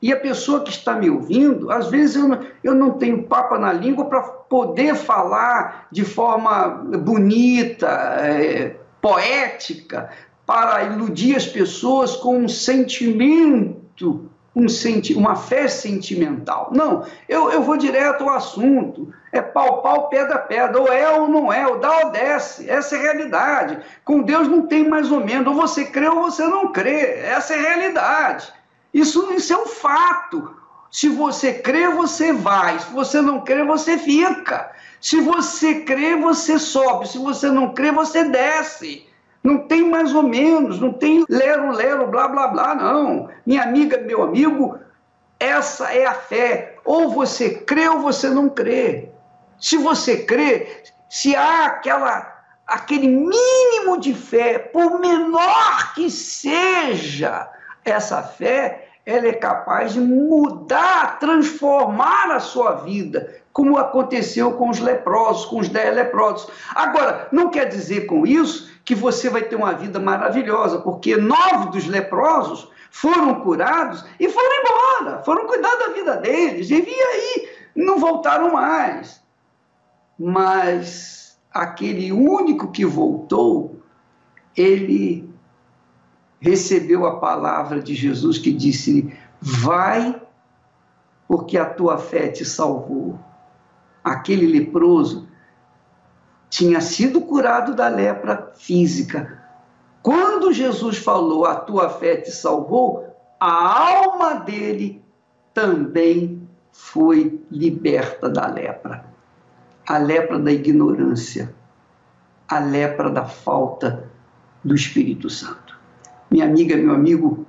E a pessoa que está me ouvindo, às vezes eu não, eu não tenho papa na língua para poder falar de forma bonita, é, poética, para iludir as pessoas com um sentimento um senti uma fé sentimental. Não, eu, eu vou direto ao assunto. É pau, pau, pedra, pedra. Ou é ou não é, ou dá ou desce. Essa é a realidade. Com Deus não tem mais ou menos. Ou você crê ou você não crê. Essa é a realidade. Isso, isso é um fato. Se você crê, você vai. Se você não crê, você fica. Se você crê, você sobe. Se você não crê, você desce. Não tem mais ou menos, não tem lero, lero, blá, blá, blá, não. Minha amiga, meu amigo, essa é a fé. Ou você crê ou você não crê. Se você crê, se há aquela, aquele mínimo de fé, por menor que seja essa fé, ela é capaz de mudar, transformar a sua vida, como aconteceu com os leprosos, com os dez leprosos. Agora, não quer dizer com isso que você vai ter uma vida maravilhosa, porque nove dos leprosos foram curados e foram embora, foram cuidar da vida deles, e aí não voltaram mais. mas aquele único que voltou, ele recebeu a palavra de Jesus que disse: Vai, porque a tua fé te salvou. Aquele leproso tinha sido curado da lepra física. Quando Jesus falou: A tua fé te salvou, a alma dele também foi liberta da lepra. A lepra da ignorância, a lepra da falta do Espírito Santo. Minha amiga, meu amigo,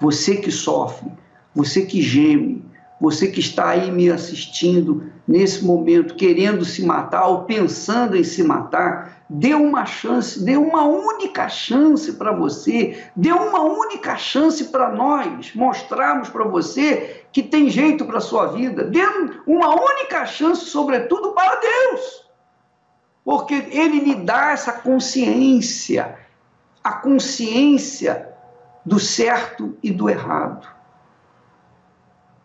você que sofre, você que geme, você que está aí me assistindo nesse momento, querendo se matar ou pensando em se matar, dê uma chance, dê uma única chance para você, dê uma única chance para nós mostrarmos para você que tem jeito para a sua vida, dê uma única chance, sobretudo, para Deus, porque Ele lhe dá essa consciência, a consciência do certo e do errado.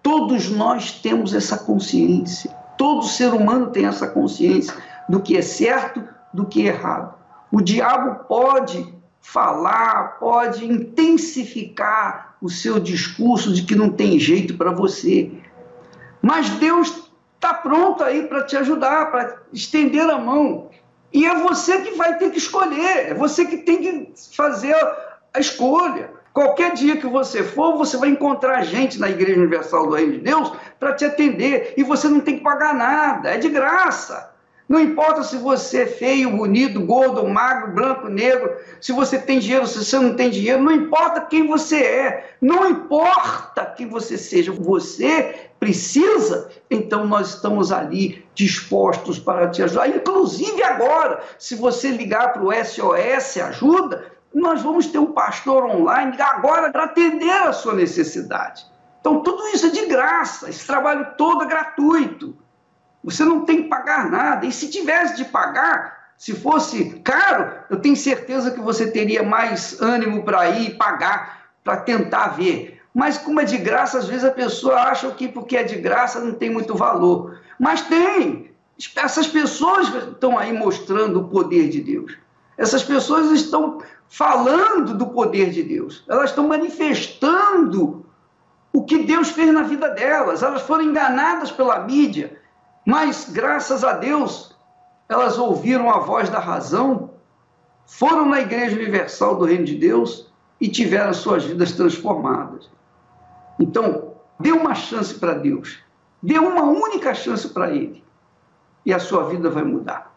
Todos nós temos essa consciência. Todo ser humano tem essa consciência do que é certo, do que é errado. O diabo pode falar, pode intensificar o seu discurso de que não tem jeito para você. Mas Deus está pronto aí para te ajudar, para estender a mão. E é você que vai ter que escolher, é você que tem que fazer a escolha. Qualquer dia que você for, você vai encontrar gente na Igreja Universal do Reino de Deus para te atender. E você não tem que pagar nada, é de graça. Não importa se você é feio, bonito, gordo, magro, branco, negro, se você tem dinheiro, se você não tem dinheiro, não importa quem você é, não importa quem você seja, você precisa, então nós estamos ali dispostos para te ajudar. Inclusive agora, se você ligar para o SOS Ajuda, nós vamos ter um pastor online agora para atender a sua necessidade. Então, tudo isso é de graça, esse trabalho todo é gratuito. Você não tem que pagar nada. E se tivesse de pagar, se fosse caro, eu tenho certeza que você teria mais ânimo para ir pagar, para tentar ver. Mas como é de graça, às vezes a pessoa acha que porque é de graça não tem muito valor. Mas tem. Essas pessoas estão aí mostrando o poder de Deus. Essas pessoas estão falando do poder de Deus. Elas estão manifestando o que Deus fez na vida delas. Elas foram enganadas pela mídia, mas graças a Deus elas ouviram a voz da razão, foram na Igreja Universal do Reino de Deus e tiveram suas vidas transformadas. Então, dê uma chance para Deus. Dê uma única chance para Ele. E a sua vida vai mudar.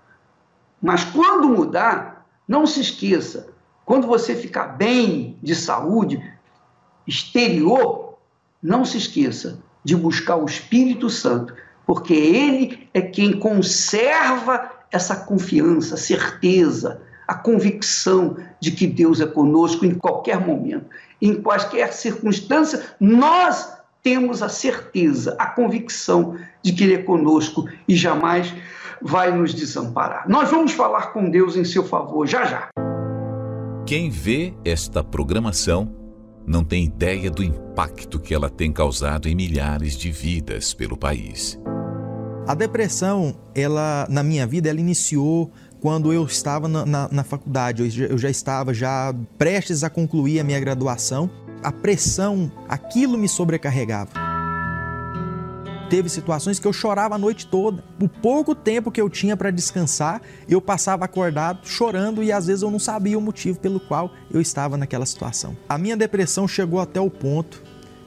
Mas quando mudar, não se esqueça quando você ficar bem de saúde exterior, não se esqueça de buscar o Espírito Santo, porque ele é quem conserva essa confiança, certeza, a convicção de que Deus é conosco em qualquer momento, em quaisquer circunstância, nós temos a certeza, a convicção de que Ele é conosco e jamais vai nos desamparar. Nós vamos falar com Deus em seu favor já já. Quem vê esta programação não tem ideia do impacto que ela tem causado em milhares de vidas pelo país. A depressão, ela na minha vida, ela iniciou quando eu estava na, na, na faculdade. Eu já, eu já estava já prestes a concluir a minha graduação. A pressão, aquilo me sobrecarregava. Teve situações que eu chorava a noite toda. O pouco tempo que eu tinha para descansar, eu passava acordado chorando e às vezes eu não sabia o motivo pelo qual eu estava naquela situação. A minha depressão chegou até o ponto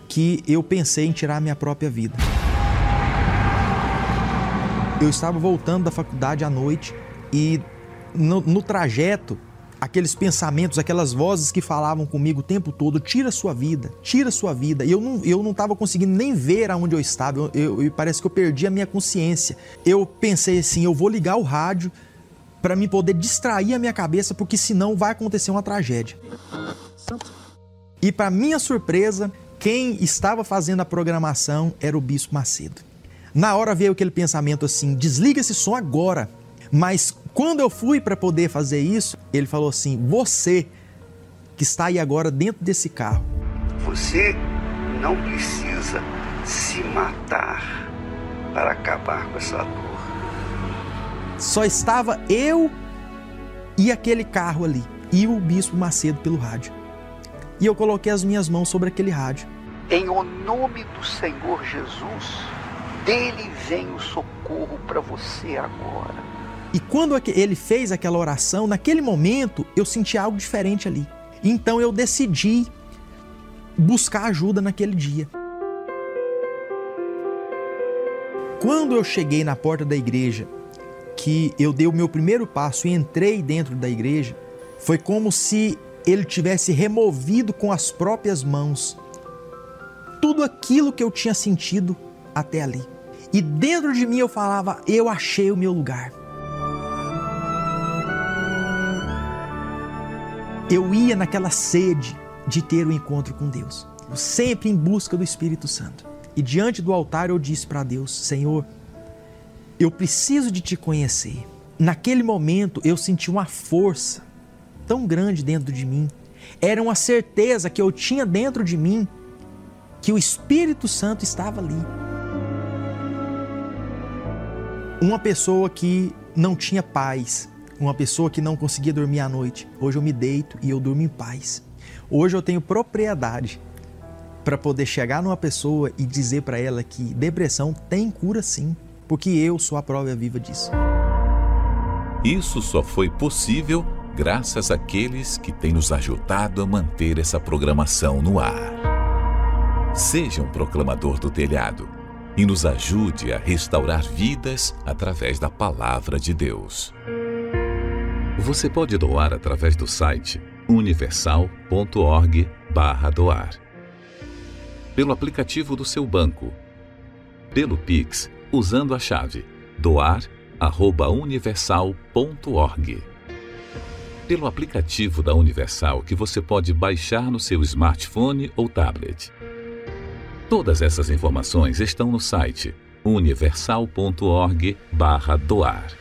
que eu pensei em tirar a minha própria vida. Eu estava voltando da faculdade à noite e no, no trajeto aqueles pensamentos, aquelas vozes que falavam comigo o tempo todo, tira sua vida, tira sua vida. E eu não eu não estava conseguindo nem ver aonde eu estava. Eu, eu, parece que eu perdi a minha consciência. Eu pensei assim, eu vou ligar o rádio para me poder distrair a minha cabeça, porque senão vai acontecer uma tragédia. E para minha surpresa, quem estava fazendo a programação era o Bispo Macedo. Na hora veio aquele pensamento assim: desliga esse som agora. Mas quando eu fui para poder fazer isso, ele falou assim: Você que está aí agora dentro desse carro. Você não precisa se matar para acabar com essa dor. Só estava eu e aquele carro ali, e o bispo Macedo pelo rádio. E eu coloquei as minhas mãos sobre aquele rádio. Em o nome do Senhor Jesus, dele vem o socorro para você agora. E quando ele fez aquela oração, naquele momento eu senti algo diferente ali. Então eu decidi buscar ajuda naquele dia. Quando eu cheguei na porta da igreja, que eu dei o meu primeiro passo e entrei dentro da igreja, foi como se ele tivesse removido com as próprias mãos tudo aquilo que eu tinha sentido até ali. E dentro de mim eu falava: Eu achei o meu lugar. Eu ia naquela sede de ter o um encontro com Deus, sempre em busca do Espírito Santo. E diante do altar eu disse para Deus: Senhor, eu preciso de te conhecer. Naquele momento eu senti uma força tão grande dentro de mim. Era uma certeza que eu tinha dentro de mim que o Espírito Santo estava ali. Uma pessoa que não tinha paz, uma pessoa que não conseguia dormir à noite. Hoje eu me deito e eu durmo em paz. Hoje eu tenho propriedade para poder chegar numa pessoa e dizer para ela que depressão tem cura sim, porque eu sou a prova viva disso. Isso só foi possível graças àqueles que têm nos ajudado a manter essa programação no ar. Seja um proclamador do telhado e nos ajude a restaurar vidas através da palavra de Deus. Você pode doar através do site universal.org/doar, pelo aplicativo do seu banco, pelo Pix, usando a chave doar@universal.org. Pelo aplicativo da Universal que você pode baixar no seu smartphone ou tablet. Todas essas informações estão no site universal.org/doar.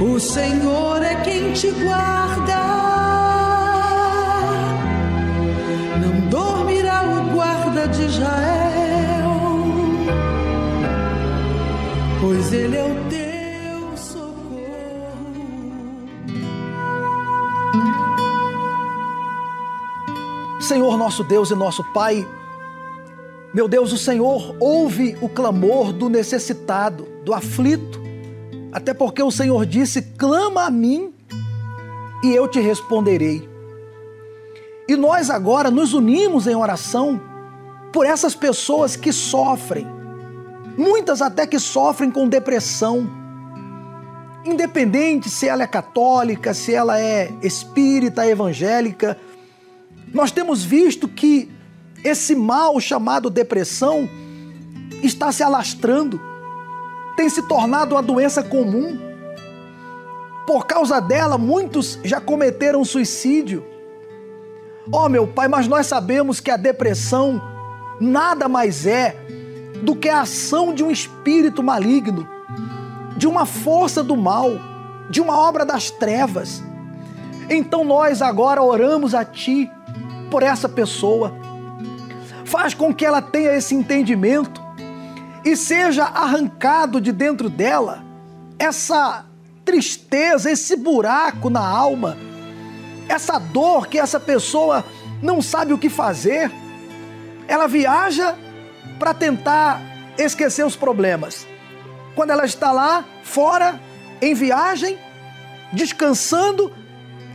O Senhor é quem te guarda. Não dormirá o guarda de Israel, pois ele é o teu socorro. Senhor nosso Deus e nosso Pai, meu Deus, o Senhor ouve o clamor do necessitado, do aflito até porque o Senhor disse: clama a mim e eu te responderei. E nós agora nos unimos em oração por essas pessoas que sofrem, muitas até que sofrem com depressão. Independente se ela é católica, se ela é espírita, evangélica, nós temos visto que esse mal chamado depressão está se alastrando tem se tornado uma doença comum. Por causa dela, muitos já cometeram suicídio. Oh, meu Pai, mas nós sabemos que a depressão nada mais é do que a ação de um espírito maligno, de uma força do mal, de uma obra das trevas. Então nós agora oramos a Ti por essa pessoa. Faz com que ela tenha esse entendimento e seja arrancado de dentro dela essa tristeza, esse buraco na alma, essa dor que essa pessoa não sabe o que fazer. Ela viaja para tentar esquecer os problemas. Quando ela está lá, fora, em viagem, descansando,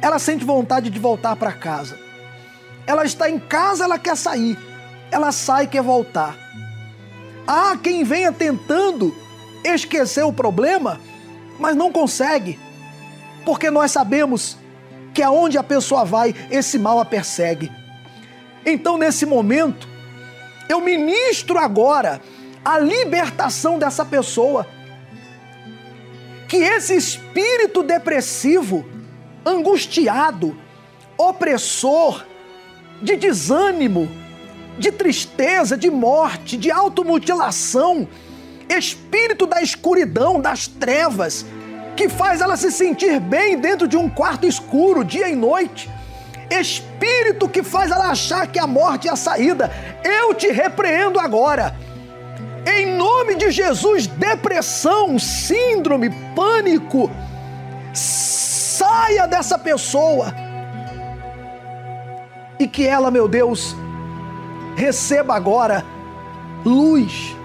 ela sente vontade de voltar para casa. Ela está em casa, ela quer sair. Ela sai, quer voltar. Há quem venha tentando esquecer o problema, mas não consegue, porque nós sabemos que aonde a pessoa vai, esse mal a persegue. Então, nesse momento, Eu ministro agora a libertação dessa pessoa. Que esse espírito depressivo, angustiado, opressor, de desânimo, de tristeza, de morte, de automutilação, espírito da escuridão, das trevas, que faz ela se sentir bem dentro de um quarto escuro, dia e noite. Espírito que faz ela achar que a morte é a saída. Eu te repreendo agora. Em nome de Jesus, depressão, síndrome, pânico, saia dessa pessoa. E que ela, meu Deus, receba agora luz,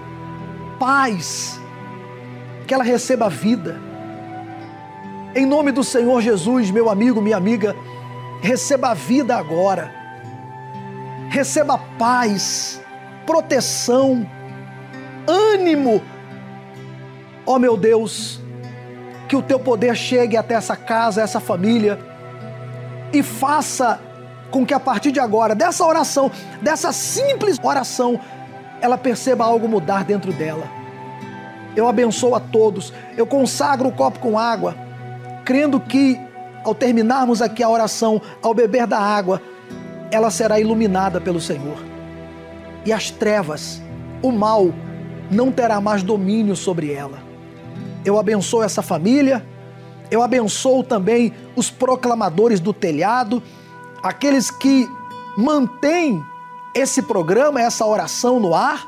paz, que ela receba vida. Em nome do Senhor Jesus, meu amigo, minha amiga, receba vida agora. Receba paz, proteção, ânimo. Ó oh, meu Deus, que o teu poder chegue até essa casa, essa família e faça com que a partir de agora, dessa oração, dessa simples oração, ela perceba algo mudar dentro dela. Eu abençoo a todos, eu consagro o copo com água, crendo que ao terminarmos aqui a oração, ao beber da água, ela será iluminada pelo Senhor. E as trevas, o mal, não terá mais domínio sobre ela. Eu abençoo essa família, eu abençoo também os proclamadores do telhado, aqueles que mantêm esse programa, essa oração no ar,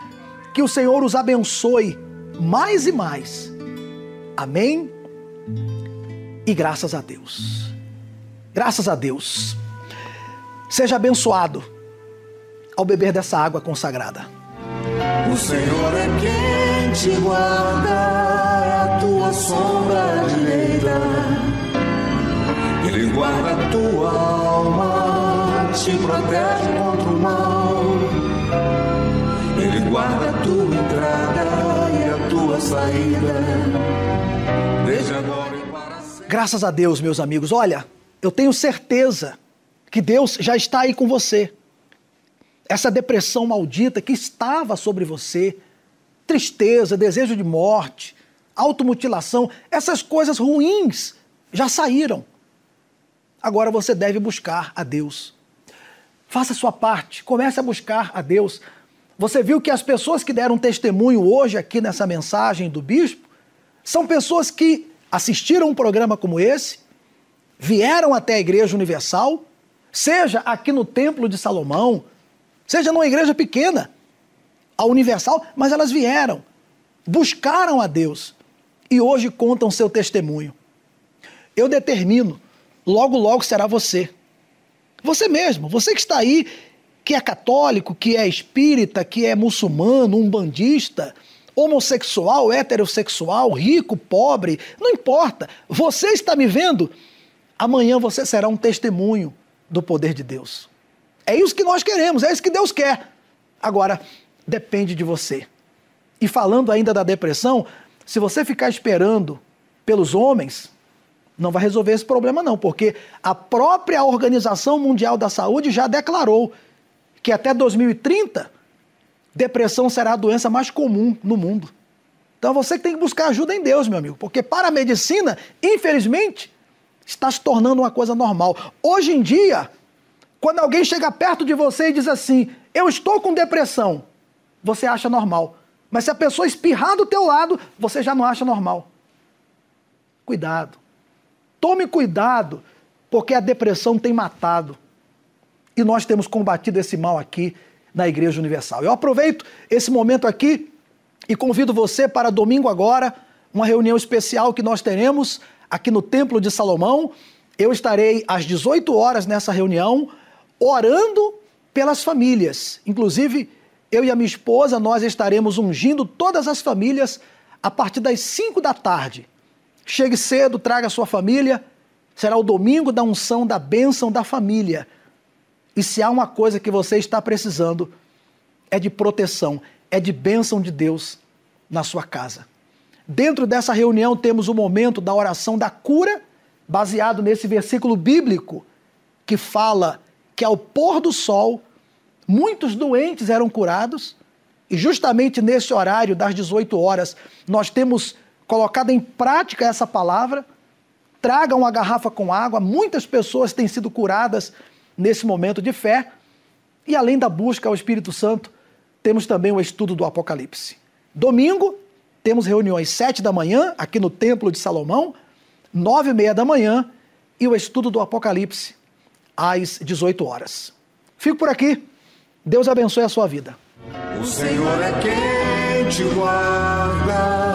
que o Senhor os abençoe mais e mais. Amém? E graças a Deus. Graças a Deus. Seja abençoado ao beber dessa água consagrada. O Senhor é quem te guarda, é a tua sombra direita. Ele guarda a tua alma, te protege contra o mal. Ele guarda a tua entrada e a tua saída. Desde agora e para sempre. Graças a Deus, meus amigos. Olha, eu tenho certeza que Deus já está aí com você. Essa depressão maldita que estava sobre você, tristeza, desejo de morte, automutilação, essas coisas ruins já saíram. Agora você deve buscar a Deus. Faça a sua parte, comece a buscar a Deus. Você viu que as pessoas que deram testemunho hoje aqui nessa mensagem do bispo são pessoas que assistiram um programa como esse, vieram até a Igreja Universal, seja aqui no Templo de Salomão, seja numa igreja pequena, a Universal, mas elas vieram, buscaram a Deus e hoje contam seu testemunho. Eu determino logo, logo será você. Você mesmo, você que está aí, que é católico, que é espírita, que é muçulmano, umbandista, homossexual, heterossexual, rico, pobre, não importa. Você está me vendo? Amanhã você será um testemunho do poder de Deus. É isso que nós queremos, é isso que Deus quer. Agora, depende de você. E falando ainda da depressão, se você ficar esperando pelos homens, não vai resolver esse problema, não, porque a própria Organização Mundial da Saúde já declarou que até 2030 depressão será a doença mais comum no mundo. Então você tem que buscar ajuda em Deus, meu amigo, porque para a medicina, infelizmente, está se tornando uma coisa normal. Hoje em dia, quando alguém chega perto de você e diz assim: "Eu estou com depressão", você acha normal. Mas se a pessoa espirrar do teu lado, você já não acha normal. Cuidado. Tome cuidado, porque a depressão tem matado. E nós temos combatido esse mal aqui na Igreja Universal. Eu aproveito esse momento aqui e convido você para domingo agora, uma reunião especial que nós teremos aqui no Templo de Salomão. Eu estarei às 18 horas nessa reunião, orando pelas famílias. Inclusive, eu e a minha esposa, nós estaremos ungindo todas as famílias a partir das 5 da tarde. Chegue cedo, traga sua família. Será o domingo da unção da bênção da família. E se há uma coisa que você está precisando, é de proteção, é de bênção de Deus na sua casa. Dentro dessa reunião temos o momento da oração da cura, baseado nesse versículo bíblico que fala que ao pôr do sol muitos doentes eram curados E justamente nesse horário das 18 horas, nós temos colocado em prática essa palavra. Traga uma garrafa com água. Muitas pessoas têm sido curadas nesse momento de fé. E além da busca ao Espírito Santo, temos também o estudo do Apocalipse. Domingo, temos reuniões sete da manhã, aqui no Templo de Salomão, nove e meia da manhã, e o estudo do Apocalipse, às 18 horas. Fico por aqui. Deus abençoe a sua vida. O Senhor é quem te guarda,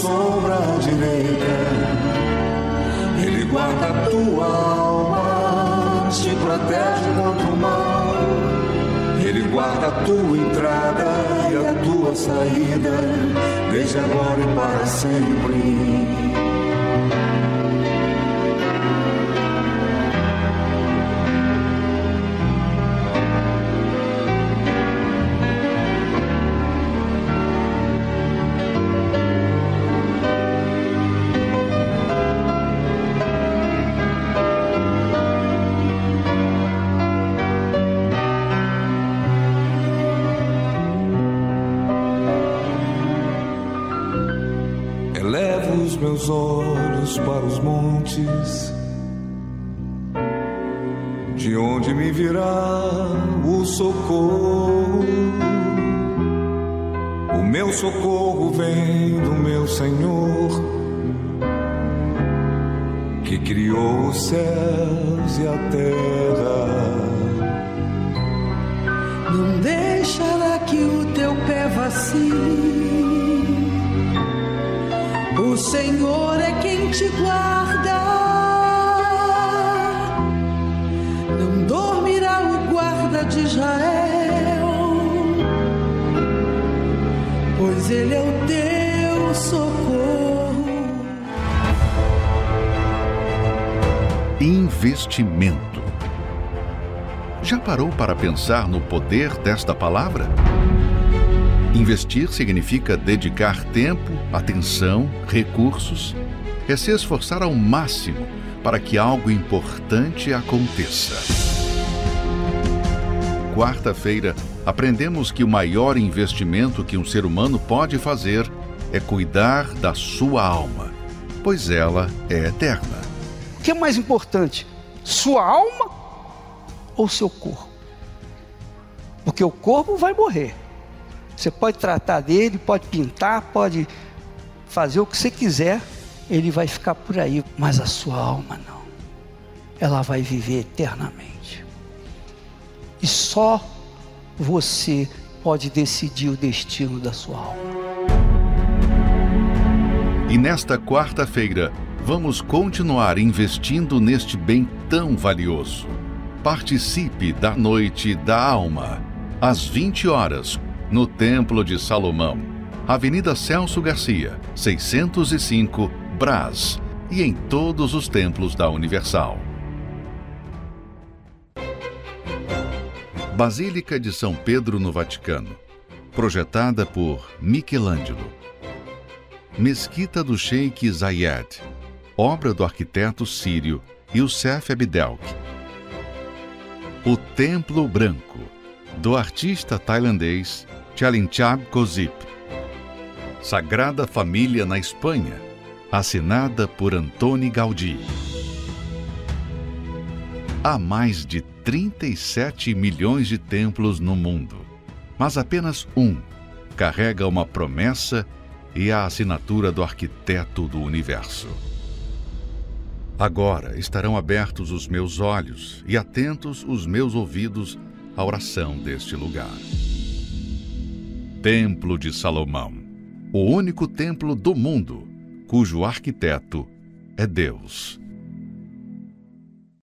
sombra direita. Ele guarda a tua alma, te protege contra o mal. Ele guarda a tua entrada e a tua saída, desde agora e para sempre. Parou para pensar no poder desta palavra? Investir significa dedicar tempo, atenção, recursos, é se esforçar ao máximo para que algo importante aconteça. Quarta-feira, aprendemos que o maior investimento que um ser humano pode fazer é cuidar da sua alma, pois ela é eterna. O que é mais importante? Sua alma ou seu corpo? Porque o corpo vai morrer. Você pode tratar dele, pode pintar, pode fazer o que você quiser, ele vai ficar por aí, mas a sua alma não. Ela vai viver eternamente. E só você pode decidir o destino da sua alma. E nesta quarta-feira, vamos continuar investindo neste bem tão valioso. Participe da Noite da Alma, às 20 horas, no Templo de Salomão, Avenida Celso Garcia, 605, Brás, e em todos os templos da Universal. Basílica de São Pedro no Vaticano, projetada por Michelangelo. Mesquita do Sheikh Zayed, obra do arquiteto sírio Youssef Abdelk. O Templo Branco, do artista tailandês Chalinchab Kozip. Sagrada Família na Espanha, assinada por Antoni Gaudí. Há mais de 37 milhões de templos no mundo, mas apenas um carrega uma promessa e a assinatura do arquiteto do universo. Agora estarão abertos os meus olhos e atentos os meus ouvidos à oração deste lugar. Templo de Salomão, o único templo do mundo cujo arquiteto é Deus.